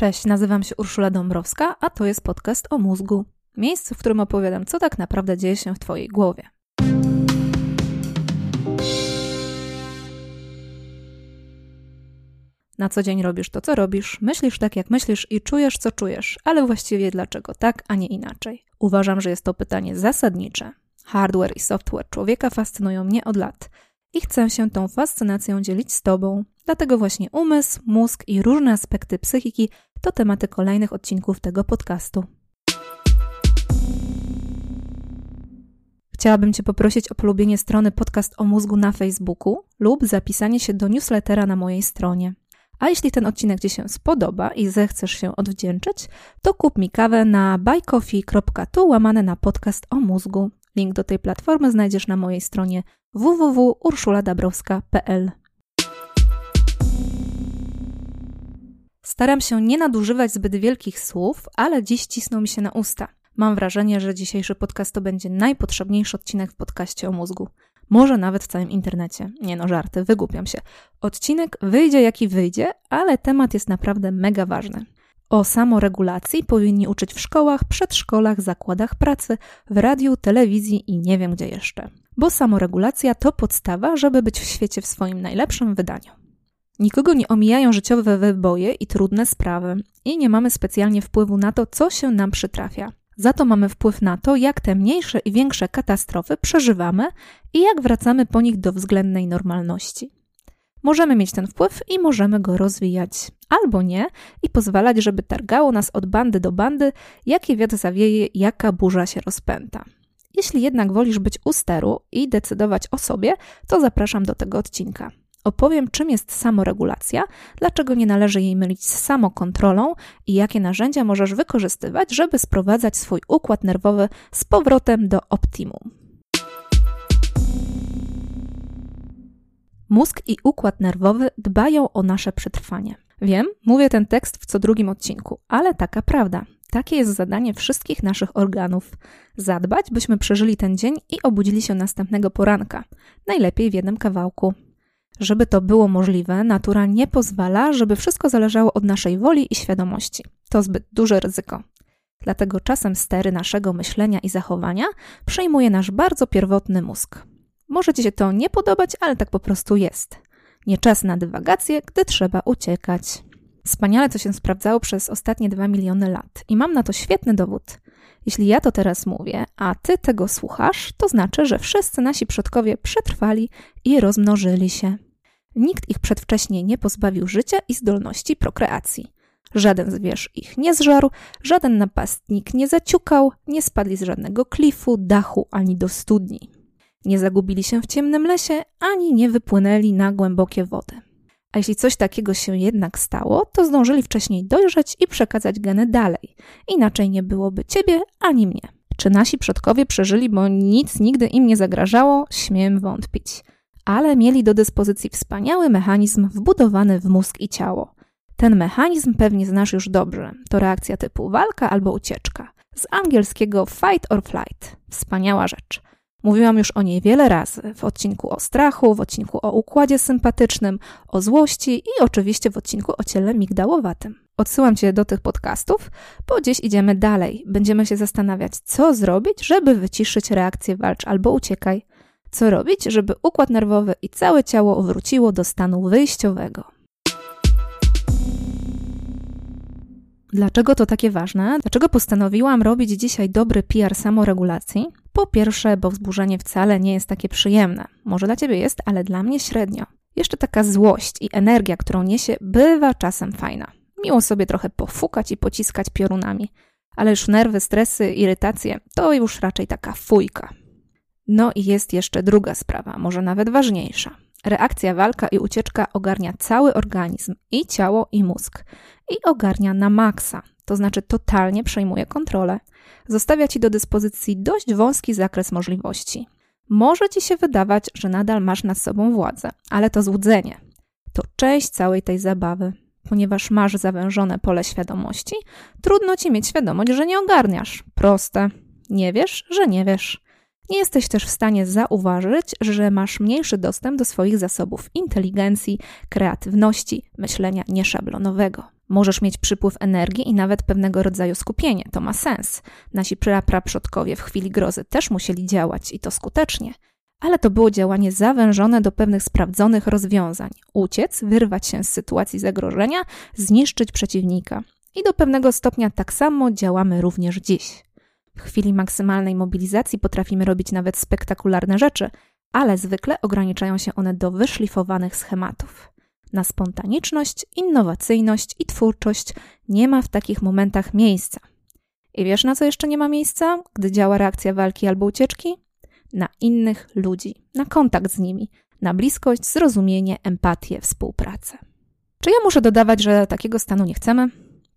Cześć, nazywam się Urszula Dąbrowska, a to jest podcast o mózgu. Miejsce, w którym opowiadam, co tak naprawdę dzieje się w Twojej głowie. Na co dzień robisz to, co robisz, myślisz tak, jak myślisz i czujesz, co czujesz, ale właściwie dlaczego tak, a nie inaczej? Uważam, że jest to pytanie zasadnicze. Hardware i software człowieka fascynują mnie od lat i chcę się tą fascynacją dzielić z Tobą. Dlatego właśnie umysł, mózg i różne aspekty psychiki to tematy kolejnych odcinków tego podcastu. Chciałabym Cię poprosić o polubienie strony Podcast o mózgu na Facebooku lub zapisanie się do newslettera na mojej stronie. A jeśli ten odcinek Ci się spodoba i zechcesz się odwdzięczyć, to kup mi kawę na buycoffee.tu łamane na podcast o mózgu. Link do tej platformy znajdziesz na mojej stronie www.urszuladabrowska.pl. Staram się nie nadużywać zbyt wielkich słów, ale dziś cisną mi się na usta. Mam wrażenie, że dzisiejszy podcast to będzie najpotrzebniejszy odcinek w podcaście o mózgu. Może nawet w całym internecie. Nie no, żarty, wygłupiam się. Odcinek wyjdzie jaki wyjdzie, ale temat jest naprawdę mega ważny. O samoregulacji powinni uczyć w szkołach, przedszkolach, zakładach pracy, w radiu, telewizji i nie wiem gdzie jeszcze. Bo samoregulacja to podstawa, żeby być w świecie w swoim najlepszym wydaniu. Nikogo nie omijają życiowe wyboje i trudne sprawy, i nie mamy specjalnie wpływu na to, co się nam przytrafia. Za to mamy wpływ na to, jak te mniejsze i większe katastrofy przeżywamy i jak wracamy po nich do względnej normalności. Możemy mieć ten wpływ i możemy go rozwijać, albo nie, i pozwalać, żeby targało nas od bandy do bandy, jaki wiatr zawieje, jaka burza się rozpęta. Jeśli jednak wolisz być u steru i decydować o sobie, to zapraszam do tego odcinka. Opowiem, czym jest samoregulacja, dlaczego nie należy jej mylić z samokontrolą i jakie narzędzia możesz wykorzystywać, żeby sprowadzać swój układ nerwowy z powrotem do optimum. Mózg i układ nerwowy dbają o nasze przetrwanie. Wiem, mówię ten tekst w co drugim odcinku, ale taka prawda. Takie jest zadanie wszystkich naszych organów. Zadbać, byśmy przeżyli ten dzień i obudzili się następnego poranka. Najlepiej w jednym kawałku. Żeby to było możliwe, natura nie pozwala, żeby wszystko zależało od naszej woli i świadomości. To zbyt duże ryzyko. Dlatego czasem stery naszego myślenia i zachowania przejmuje nasz bardzo pierwotny mózg. Może Ci się to nie podobać, ale tak po prostu jest. Nie czas na dywagacje, gdy trzeba uciekać. Wspaniale to się sprawdzało przez ostatnie dwa miliony lat i mam na to świetny dowód. Jeśli ja to teraz mówię, a ty tego słuchasz, to znaczy, że wszyscy nasi przodkowie przetrwali i rozmnożyli się. Nikt ich przedwcześnie nie pozbawił życia i zdolności prokreacji. Żaden zwierz ich nie zżarł, żaden napastnik nie zaciukał, nie spadli z żadnego klifu, dachu ani do studni. Nie zagubili się w ciemnym lesie, ani nie wypłynęli na głębokie wody. A jeśli coś takiego się jednak stało, to zdążyli wcześniej dojrzeć i przekazać geny dalej. Inaczej nie byłoby ciebie ani mnie. Czy nasi przodkowie przeżyli, bo nic nigdy im nie zagrażało? Śmiem wątpić. Ale mieli do dyspozycji wspaniały mechanizm wbudowany w mózg i ciało. Ten mechanizm pewnie znasz już dobrze. To reakcja typu walka albo ucieczka. Z angielskiego fight or flight. Wspaniała rzecz. Mówiłam już o niej wiele razy w odcinku o strachu, w odcinku o układzie sympatycznym, o złości i oczywiście w odcinku o ciele migdałowatym. Odsyłam Cię do tych podcastów, bo dziś idziemy dalej. Będziemy się zastanawiać, co zrobić, żeby wyciszyć reakcję walcz albo uciekaj. Co robić, żeby układ nerwowy i całe ciało wróciło do stanu wyjściowego. Dlaczego to takie ważne? Dlaczego postanowiłam robić dzisiaj dobry PR samoregulacji? Po pierwsze, bo wzburzenie wcale nie jest takie przyjemne. Może dla ciebie jest, ale dla mnie średnio. Jeszcze taka złość i energia, którą niesie, bywa czasem fajna. Miło sobie trochę pofukać i pociskać piorunami. Ale już nerwy, stresy, irytacje to już raczej taka fujka. No i jest jeszcze druga sprawa, może nawet ważniejsza. Reakcja walka i ucieczka ogarnia cały organizm, i ciało, i mózg. I ogarnia na maksa, to znaczy totalnie przejmuje kontrolę. Zostawia ci do dyspozycji dość wąski zakres możliwości. Może ci się wydawać, że nadal masz nad sobą władzę, ale to złudzenie. To część całej tej zabawy. Ponieważ masz zawężone pole świadomości, trudno ci mieć świadomość, że nie ogarniasz. Proste. Nie wiesz, że nie wiesz. Nie jesteś też w stanie zauważyć, że masz mniejszy dostęp do swoich zasobów inteligencji, kreatywności, myślenia nieszablonowego. Możesz mieć przypływ energii i nawet pewnego rodzaju skupienie. To ma sens. Nasi prapraprzodkowie w chwili grozy też musieli działać i to skutecznie. Ale to było działanie zawężone do pewnych sprawdzonych rozwiązań. Uciec, wyrwać się z sytuacji zagrożenia, zniszczyć przeciwnika. I do pewnego stopnia tak samo działamy również dziś. W chwili maksymalnej mobilizacji potrafimy robić nawet spektakularne rzeczy, ale zwykle ograniczają się one do wyszlifowanych schematów. Na spontaniczność, innowacyjność i twórczość nie ma w takich momentach miejsca. I wiesz, na co jeszcze nie ma miejsca, gdy działa reakcja walki albo ucieczki? Na innych ludzi, na kontakt z nimi, na bliskość, zrozumienie, empatię, współpracę. Czy ja muszę dodawać, że takiego stanu nie chcemy?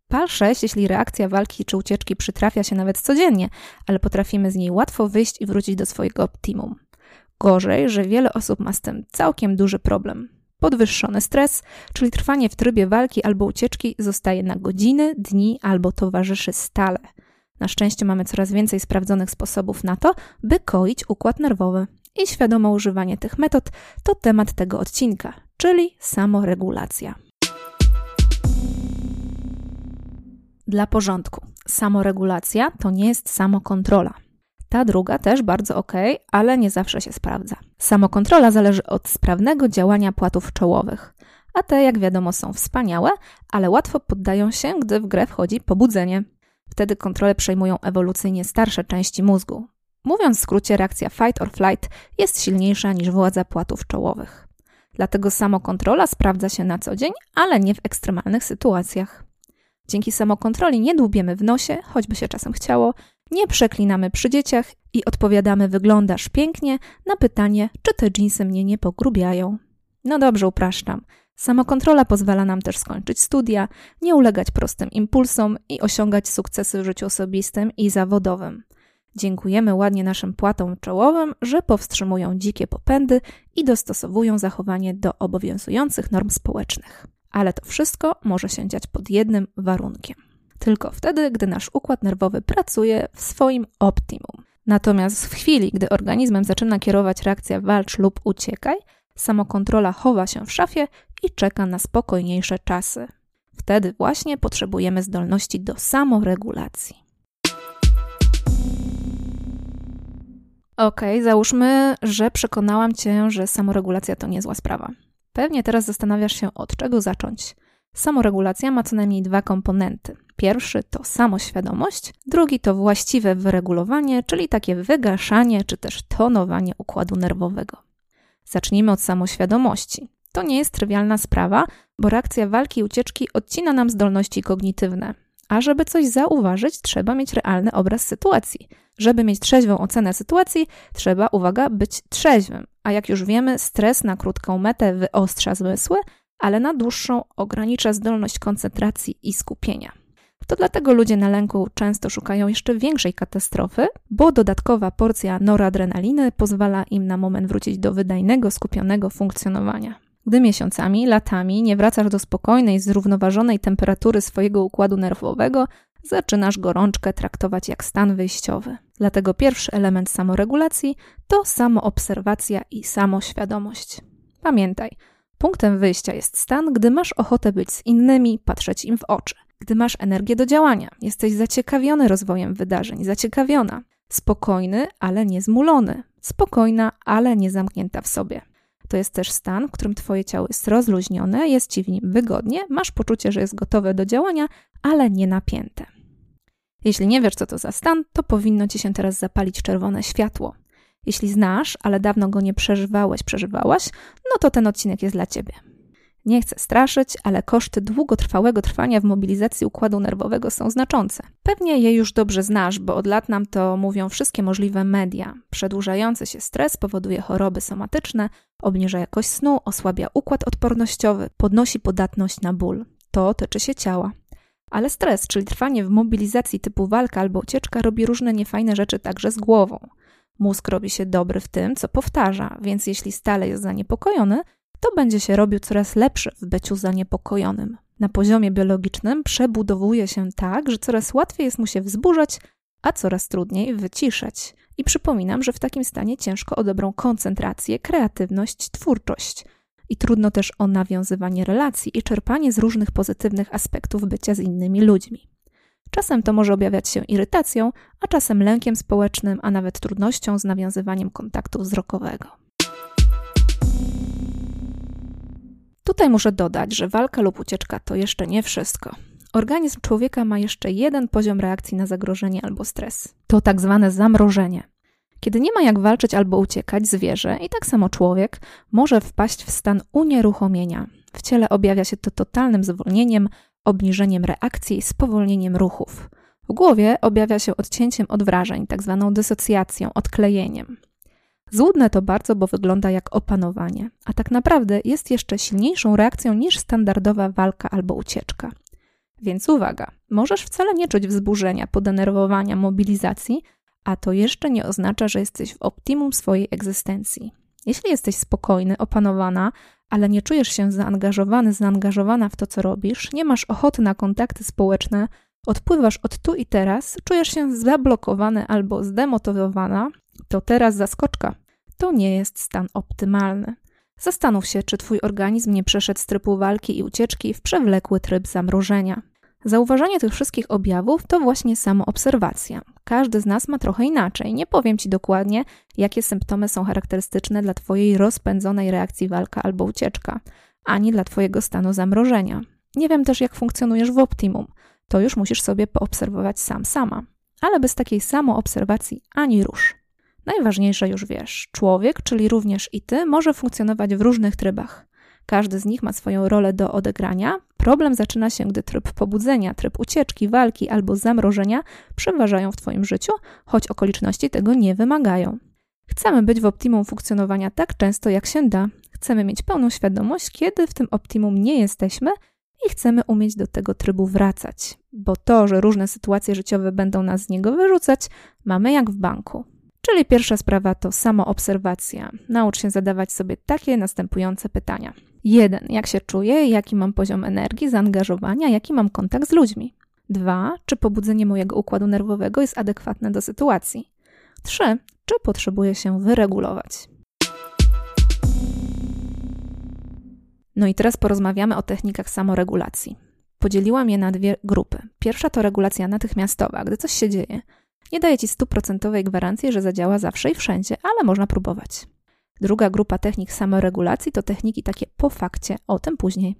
Pal 6, jeśli reakcja walki czy ucieczki przytrafia się nawet codziennie, ale potrafimy z niej łatwo wyjść i wrócić do swojego optimum. Gorzej, że wiele osób ma z tym całkiem duży problem. Podwyższony stres, czyli trwanie w trybie walki albo ucieczki, zostaje na godziny, dni albo towarzyszy stale. Na szczęście mamy coraz więcej sprawdzonych sposobów na to, by koić układ nerwowy. I świadome używanie tych metod to temat tego odcinka, czyli samoregulacja. Dla porządku, samoregulacja to nie jest samokontrola. Ta druga też bardzo ok, ale nie zawsze się sprawdza. Samokontrola zależy od sprawnego działania płatów czołowych, a te, jak wiadomo, są wspaniałe, ale łatwo poddają się, gdy w grę wchodzi pobudzenie. Wtedy kontrolę przejmują ewolucyjnie starsze części mózgu. Mówiąc w skrócie, reakcja fight or flight jest silniejsza niż władza płatów czołowych. Dlatego samokontrola sprawdza się na co dzień, ale nie w ekstremalnych sytuacjach. Dzięki samokontroli nie dłubiemy w nosie, choćby się czasem chciało, nie przeklinamy przy dzieciach i odpowiadamy wyglądasz pięknie na pytanie, czy te dżinsy mnie nie pogrubiają. No dobrze, upraszczam. Samokontrola pozwala nam też skończyć studia, nie ulegać prostym impulsom i osiągać sukcesy w życiu osobistym i zawodowym. Dziękujemy ładnie naszym płatom czołowym, że powstrzymują dzikie popędy i dostosowują zachowanie do obowiązujących norm społecznych. Ale to wszystko może się dziać pod jednym warunkiem tylko wtedy, gdy nasz układ nerwowy pracuje w swoim optimum. Natomiast w chwili, gdy organizmem zaczyna kierować reakcja walcz lub uciekaj, samokontrola chowa się w szafie i czeka na spokojniejsze czasy. Wtedy właśnie potrzebujemy zdolności do samoregulacji. Ok, załóżmy, że przekonałam cię, że samoregulacja to niezła sprawa. Pewnie teraz zastanawiasz się, od czego zacząć. Samoregulacja ma co najmniej dwa komponenty. Pierwszy to samoświadomość, drugi to właściwe wyregulowanie, czyli takie wygaszanie czy też tonowanie układu nerwowego. Zacznijmy od samoświadomości. To nie jest trywialna sprawa, bo reakcja walki i ucieczki odcina nam zdolności kognitywne. A żeby coś zauważyć, trzeba mieć realny obraz sytuacji. Żeby mieć trzeźwą ocenę sytuacji, trzeba, uwaga, być trzeźwym. A jak już wiemy, stres na krótką metę wyostrza zmysły, ale na dłuższą ogranicza zdolność koncentracji i skupienia. To dlatego ludzie na lęku często szukają jeszcze większej katastrofy, bo dodatkowa porcja noradrenaliny pozwala im na moment wrócić do wydajnego, skupionego funkcjonowania. Gdy miesiącami, latami nie wracasz do spokojnej, zrównoważonej temperatury swojego układu nerwowego, zaczynasz gorączkę traktować jak stan wyjściowy. Dlatego pierwszy element samoregulacji to samoobserwacja i samoświadomość. Pamiętaj, punktem wyjścia jest stan, gdy masz ochotę być z innymi, patrzeć im w oczy gdy masz energię do działania, jesteś zaciekawiony rozwojem wydarzeń, zaciekawiona, spokojny, ale nie zmulony, spokojna, ale nie zamknięta w sobie. To jest też stan, w którym Twoje ciało jest rozluźnione, jest Ci w nim wygodnie, masz poczucie, że jest gotowe do działania, ale nie napięte. Jeśli nie wiesz, co to za stan, to powinno Ci się teraz zapalić czerwone światło. Jeśli znasz, ale dawno go nie przeżywałeś, przeżywałaś, no to ten odcinek jest dla Ciebie. Nie chcę straszyć, ale koszty długotrwałego trwania w mobilizacji układu nerwowego są znaczące. Pewnie je już dobrze znasz, bo od lat nam to mówią wszystkie możliwe media. Przedłużający się stres powoduje choroby somatyczne, obniża jakość snu, osłabia układ odpornościowy, podnosi podatność na ból. To tyczy się ciała. Ale stres, czyli trwanie w mobilizacji typu walka albo ucieczka, robi różne niefajne rzeczy także z głową. Mózg robi się dobry w tym, co powtarza, więc jeśli stale jest zaniepokojony, to będzie się robił coraz lepszy w byciu zaniepokojonym. Na poziomie biologicznym przebudowuje się tak, że coraz łatwiej jest mu się wzburzać, a coraz trudniej wyciszać. I przypominam, że w takim stanie ciężko o dobrą koncentrację, kreatywność, twórczość. i trudno też o nawiązywanie relacji i czerpanie z różnych pozytywnych aspektów bycia z innymi ludźmi. Czasem to może objawiać się irytacją, a czasem lękiem społecznym, a nawet trudnością z nawiązywaniem kontaktu wzrokowego. Tutaj muszę dodać, że walka lub ucieczka to jeszcze nie wszystko. Organizm człowieka ma jeszcze jeden poziom reakcji na zagrożenie albo stres. To tak zwane zamrożenie. Kiedy nie ma jak walczyć albo uciekać, zwierzę i tak samo człowiek może wpaść w stan unieruchomienia. W ciele objawia się to totalnym zwolnieniem, obniżeniem reakcji, spowolnieniem ruchów. W głowie objawia się odcięciem od wrażeń, tak zwaną dysocjacją, odklejeniem. Złudne to bardzo, bo wygląda jak opanowanie, a tak naprawdę jest jeszcze silniejszą reakcją niż standardowa walka albo ucieczka. Więc uwaga, możesz wcale nie czuć wzburzenia, podenerwowania, mobilizacji, a to jeszcze nie oznacza, że jesteś w optimum swojej egzystencji. Jeśli jesteś spokojny, opanowana, ale nie czujesz się zaangażowany, zaangażowana w to, co robisz, nie masz ochoty na kontakty społeczne, odpływasz od tu i teraz, czujesz się zablokowany albo zdemotywowana, to teraz zaskoczka. To nie jest stan optymalny. Zastanów się, czy twój organizm nie przeszedł z trybu walki i ucieczki w przewlekły tryb zamrożenia. Zauważanie tych wszystkich objawów to właśnie samoobserwacja. Każdy z nas ma trochę inaczej. Nie powiem Ci dokładnie, jakie symptomy są charakterystyczne dla Twojej rozpędzonej reakcji walka albo ucieczka, ani dla Twojego stanu zamrożenia. Nie wiem też, jak funkcjonujesz w optimum. To już musisz sobie poobserwować sam, sama. Ale bez takiej samoobserwacji ani rusz. Najważniejsze już wiesz, człowiek, czyli również i ty, może funkcjonować w różnych trybach. Każdy z nich ma swoją rolę do odegrania. Problem zaczyna się, gdy tryb pobudzenia, tryb ucieczki, walki albo zamrożenia przeważają w Twoim życiu, choć okoliczności tego nie wymagają. Chcemy być w optimum funkcjonowania tak często, jak się da. Chcemy mieć pełną świadomość, kiedy w tym optimum nie jesteśmy i chcemy umieć do tego trybu wracać, bo to, że różne sytuacje życiowe będą nas z niego wyrzucać, mamy jak w banku. Czyli pierwsza sprawa to samoobserwacja. Naucz się zadawać sobie takie następujące pytania. 1. Jak się czuję, jaki mam poziom energii, zaangażowania, jaki mam kontakt z ludźmi. 2. Czy pobudzenie mojego układu nerwowego jest adekwatne do sytuacji. 3. Czy potrzebuję się wyregulować. No i teraz porozmawiamy o technikach samoregulacji. Podzieliłam je na dwie grupy. Pierwsza to regulacja natychmiastowa, gdy coś się dzieje. Nie daje ci stuprocentowej gwarancji, że zadziała zawsze i wszędzie, ale można próbować. Druga grupa technik samoregulacji to techniki takie po fakcie, o tym później.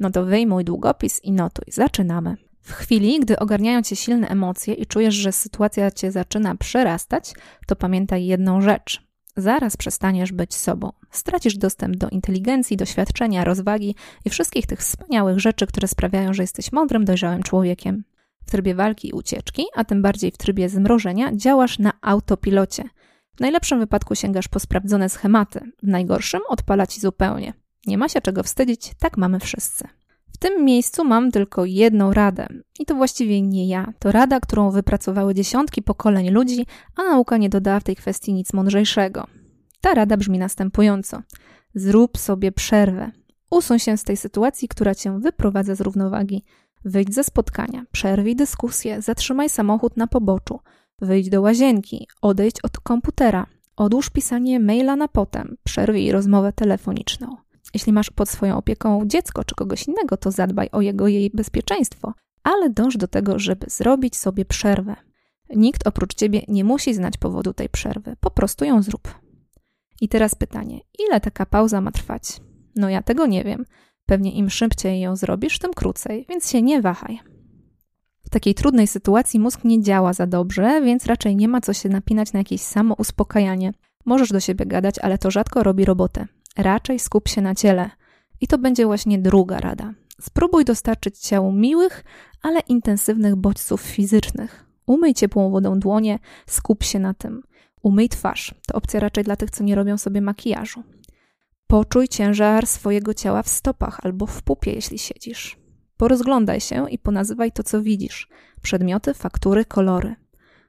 No to wyjmuj długopis i notuj. Zaczynamy. W chwili, gdy ogarniają cię silne emocje i czujesz, że sytuacja cię zaczyna przerastać, to pamiętaj jedną rzecz. Zaraz przestaniesz być sobą. Stracisz dostęp do inteligencji, doświadczenia, rozwagi i wszystkich tych wspaniałych rzeczy, które sprawiają, że jesteś mądrym, dojrzałym człowiekiem. W trybie walki i ucieczki, a tym bardziej w trybie zmrożenia, działasz na autopilocie. W najlepszym wypadku sięgasz po sprawdzone schematy, w najgorszym odpala ci zupełnie. Nie ma się czego wstydzić, tak mamy wszyscy. W tym miejscu mam tylko jedną radę. I to właściwie nie ja. To rada, którą wypracowały dziesiątki pokoleń ludzi, a nauka nie dodała w tej kwestii nic mądrzejszego. Ta rada brzmi następująco: zrób sobie przerwę. Usuń się z tej sytuacji, która cię wyprowadza z równowagi. Wyjdź ze spotkania, przerwij dyskusję, zatrzymaj samochód na poboczu, wyjdź do łazienki, odejdź od komputera, odłóż pisanie maila na potem, przerwij rozmowę telefoniczną. Jeśli masz pod swoją opieką dziecko czy kogoś innego, to zadbaj o jego jej bezpieczeństwo, ale dąż do tego, żeby zrobić sobie przerwę. Nikt oprócz ciebie nie musi znać powodu tej przerwy, po prostu ją zrób. I teraz pytanie: ile taka pauza ma trwać? No ja tego nie wiem. Pewnie im szybciej ją zrobisz, tym krócej, więc się nie wahaj. Takiej trudnej sytuacji mózg nie działa za dobrze, więc raczej nie ma co się napinać na jakieś samouspokajanie. Możesz do siebie gadać, ale to rzadko robi robotę. Raczej skup się na ciele. I to będzie właśnie druga rada. Spróbuj dostarczyć ciału miłych, ale intensywnych bodźców fizycznych. Umyj ciepłą wodą dłonie, skup się na tym. Umyj twarz. To opcja raczej dla tych, co nie robią sobie makijażu. Poczuj ciężar swojego ciała w stopach albo w pupie, jeśli siedzisz. Porozglądaj się i ponazywaj to, co widzisz: przedmioty, faktury, kolory.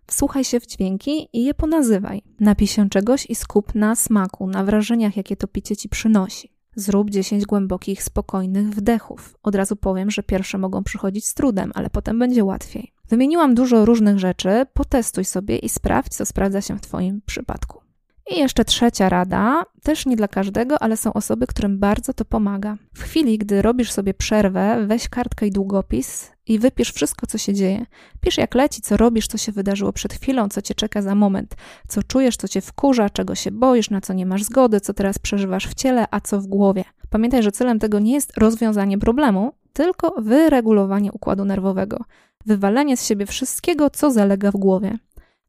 Wsłuchaj się w dźwięki i je ponazywaj. Napij się czegoś i skup na smaku, na wrażeniach, jakie to picie ci przynosi. Zrób 10 głębokich, spokojnych wdechów. Od razu powiem, że pierwsze mogą przychodzić z trudem, ale potem będzie łatwiej. Wymieniłam dużo różnych rzeczy, potestuj sobie i sprawdź, co sprawdza się w Twoim przypadku. I jeszcze trzecia rada, też nie dla każdego, ale są osoby, którym bardzo to pomaga. W chwili, gdy robisz sobie przerwę, weź kartkę i długopis i wypisz wszystko, co się dzieje. Pisz jak leci, co robisz, co się wydarzyło przed chwilą, co cię czeka za moment, co czujesz, co cię wkurza, czego się boisz, na co nie masz zgody, co teraz przeżywasz w ciele, a co w głowie. Pamiętaj, że celem tego nie jest rozwiązanie problemu, tylko wyregulowanie układu nerwowego, wywalenie z siebie wszystkiego, co zalega w głowie.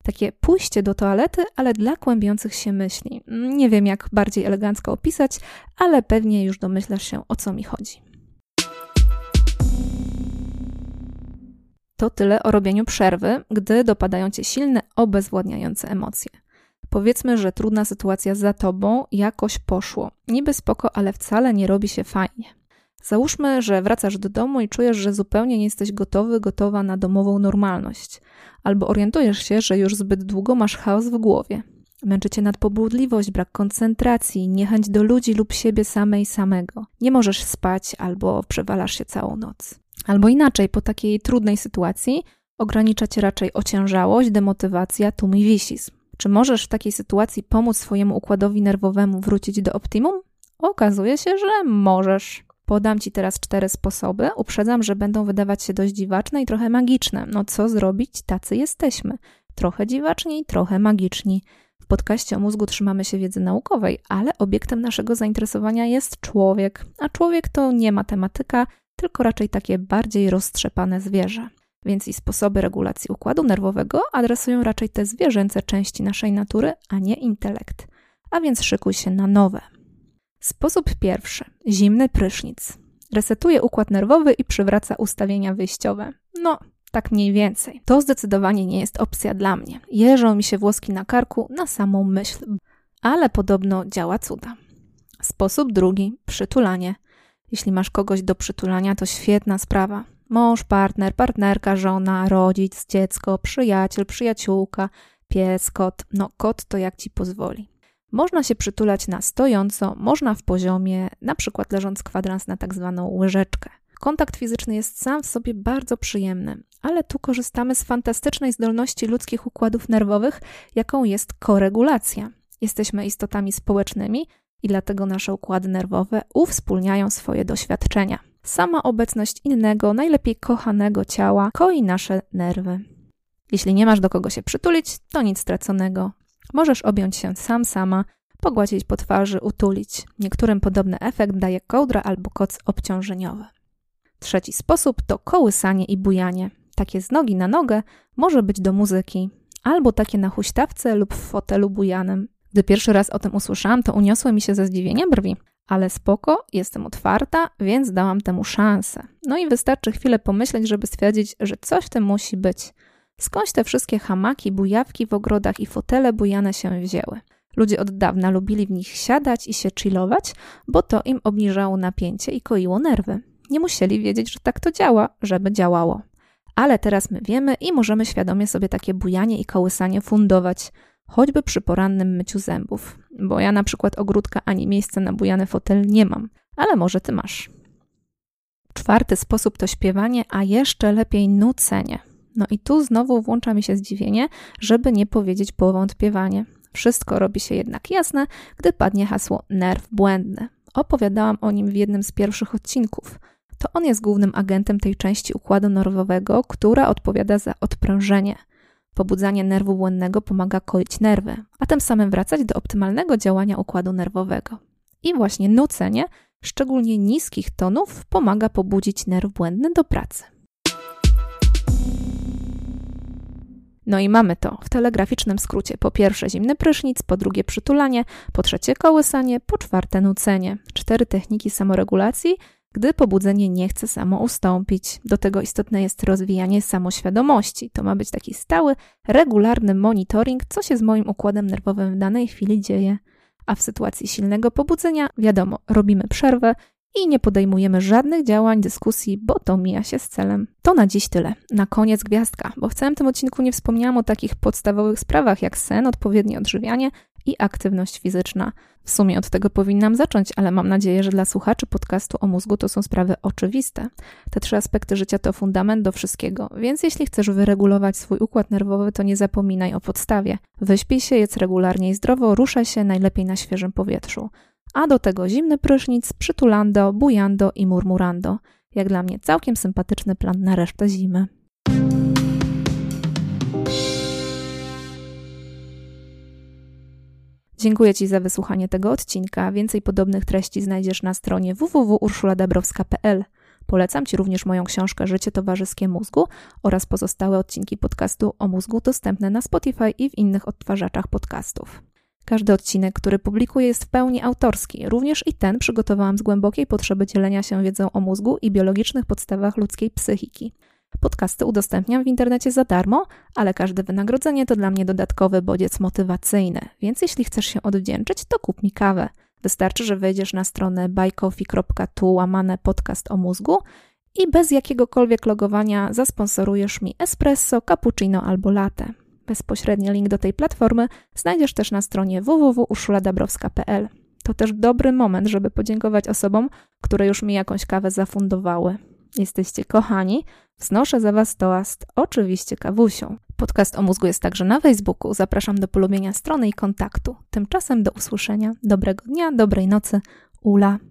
Takie pójście do toalety, ale dla kłębiących się myśli. Nie wiem, jak bardziej elegancko opisać, ale pewnie już domyślasz się, o co mi chodzi. To tyle o robieniu przerwy, gdy dopadają cię silne, obezwładniające emocje. Powiedzmy, że trudna sytuacja za tobą jakoś poszło. Niby spoko, ale wcale nie robi się fajnie. Załóżmy, że wracasz do domu i czujesz, że zupełnie nie jesteś gotowy, gotowa na domową normalność, albo orientujesz się, że już zbyt długo masz chaos w głowie. Męczy cię nadpobudliwość, brak koncentracji, niechęć do ludzi lub siebie samej samego. Nie możesz spać albo przewalasz się całą noc. Albo inaczej, po takiej trudnej sytuacji ogranicza cię raczej ociężałość, demotywacja, tumiwisizm. Czy możesz w takiej sytuacji pomóc swojemu układowi nerwowemu wrócić do optimum? Okazuje się, że możesz. Podam Ci teraz cztery sposoby. Uprzedzam, że będą wydawać się dość dziwaczne i trochę magiczne. No co zrobić? Tacy jesteśmy. Trochę dziwaczni, trochę magiczni. W podcaście o mózgu trzymamy się wiedzy naukowej, ale obiektem naszego zainteresowania jest człowiek. A człowiek to nie matematyka, tylko raczej takie bardziej roztrzepane zwierzę. Więc i sposoby regulacji układu nerwowego adresują raczej te zwierzęce części naszej natury, a nie intelekt. A więc szykuj się na nowe. Sposób pierwszy. Zimny prysznic. Resetuje układ nerwowy i przywraca ustawienia wyjściowe. No, tak mniej więcej. To zdecydowanie nie jest opcja dla mnie. Jeżą mi się włoski na karku na samą myśl, ale podobno działa cuda. Sposób drugi. Przytulanie. Jeśli masz kogoś do przytulania, to świetna sprawa. Mąż, partner, partnerka, żona, rodzic, dziecko, przyjaciel, przyjaciółka, pies, kot. No, kot to jak ci pozwoli. Można się przytulać na stojąco, można w poziomie, na przykład leżąc kwadrans na tak zwaną łyżeczkę. Kontakt fizyczny jest sam w sobie bardzo przyjemny, ale tu korzystamy z fantastycznej zdolności ludzkich układów nerwowych, jaką jest koregulacja. Jesteśmy istotami społecznymi i dlatego nasze układy nerwowe uwspólniają swoje doświadczenia. Sama obecność innego, najlepiej kochanego ciała koi nasze nerwy. Jeśli nie masz do kogo się przytulić, to nic straconego. Możesz objąć się sam sama, pogładzić po twarzy, utulić. Niektórym podobny efekt daje kołdra albo koc obciążeniowy. Trzeci sposób to kołysanie i bujanie. Takie z nogi na nogę może być do muzyki, albo takie na huśtawce lub w fotelu bujanym. Gdy pierwszy raz o tym usłyszałam, to uniosły mi się ze zdziwienia brwi. Ale spoko, jestem otwarta, więc dałam temu szansę. No i wystarczy chwilę pomyśleć, żeby stwierdzić, że coś w tym musi być. Skądś te wszystkie hamaki, bujawki w ogrodach i fotele bujane się wzięły? Ludzie od dawna lubili w nich siadać i się chillować, bo to im obniżało napięcie i koiło nerwy. Nie musieli wiedzieć, że tak to działa, żeby działało. Ale teraz my wiemy i możemy świadomie sobie takie bujanie i kołysanie fundować, choćby przy porannym myciu zębów. Bo ja na przykład ogródka ani miejsca na bujany fotel nie mam, ale może ty masz. Czwarty sposób to śpiewanie, a jeszcze lepiej nucenie. No i tu znowu włącza mi się zdziwienie, żeby nie powiedzieć powątpiewanie. Wszystko robi się jednak jasne, gdy padnie hasło nerw błędny. Opowiadałam o nim w jednym z pierwszych odcinków. To on jest głównym agentem tej części układu nerwowego, która odpowiada za odprężenie. Pobudzanie nerwu błędnego pomaga koić nerwy, a tym samym wracać do optymalnego działania układu nerwowego. I właśnie nucenie, szczególnie niskich tonów, pomaga pobudzić nerw błędny do pracy. No i mamy to w telegraficznym skrócie. Po pierwsze zimny prysznic, po drugie przytulanie, po trzecie kołysanie, po czwarte nucenie. Cztery techniki samoregulacji, gdy pobudzenie nie chce samo ustąpić. Do tego istotne jest rozwijanie samoświadomości. To ma być taki stały, regularny monitoring, co się z moim układem nerwowym w danej chwili dzieje. A w sytuacji silnego pobudzenia, wiadomo, robimy przerwę i nie podejmujemy żadnych działań, dyskusji, bo to mija się z celem. To na dziś tyle. Na koniec gwiazdka, bo w całym tym odcinku nie wspomniałam o takich podstawowych sprawach jak sen, odpowiednie odżywianie i aktywność fizyczna. W sumie od tego powinnam zacząć, ale mam nadzieję, że dla słuchaczy podcastu o mózgu to są sprawy oczywiste. Te trzy aspekty życia to fundament do wszystkiego, więc jeśli chcesz wyregulować swój układ nerwowy, to nie zapominaj o podstawie. Wyśpij się, jedz regularnie i zdrowo, ruszaj się najlepiej na świeżym powietrzu. A do tego zimny prysznic, przytulando, bujando i murmurando. Jak dla mnie całkiem sympatyczny plan na resztę zimy. Dziękuję Ci za wysłuchanie tego odcinka. Więcej podobnych treści znajdziesz na stronie www.urszuladabrowska.pl. Polecam Ci również moją książkę Życie towarzyskie mózgu oraz pozostałe odcinki podcastu o mózgu dostępne na Spotify i w innych odtwarzaczach podcastów. Każdy odcinek, który publikuję, jest w pełni autorski. Również i ten przygotowałam z głębokiej potrzeby dzielenia się wiedzą o mózgu i biologicznych podstawach ludzkiej psychiki. Podcasty udostępniam w internecie za darmo, ale każde wynagrodzenie to dla mnie dodatkowy bodziec motywacyjny, więc jeśli chcesz się odwdzięczyć, to kup mi kawę. Wystarczy, że wejdziesz na stronę buycoffee.tu łamane podcast o mózgu i bez jakiegokolwiek logowania zasponsorujesz mi espresso, cappuccino albo latte. Bezpośredni link do tej platformy znajdziesz też na stronie www.urszuladabrowska.pl. To też dobry moment, żeby podziękować osobom, które już mi jakąś kawę zafundowały. Jesteście kochani, wznoszę za Was toast, oczywiście kawusią. Podcast o mózgu jest także na Facebooku. Zapraszam do polubienia strony i kontaktu. Tymczasem do usłyszenia. Dobrego dnia, dobrej nocy. Ula.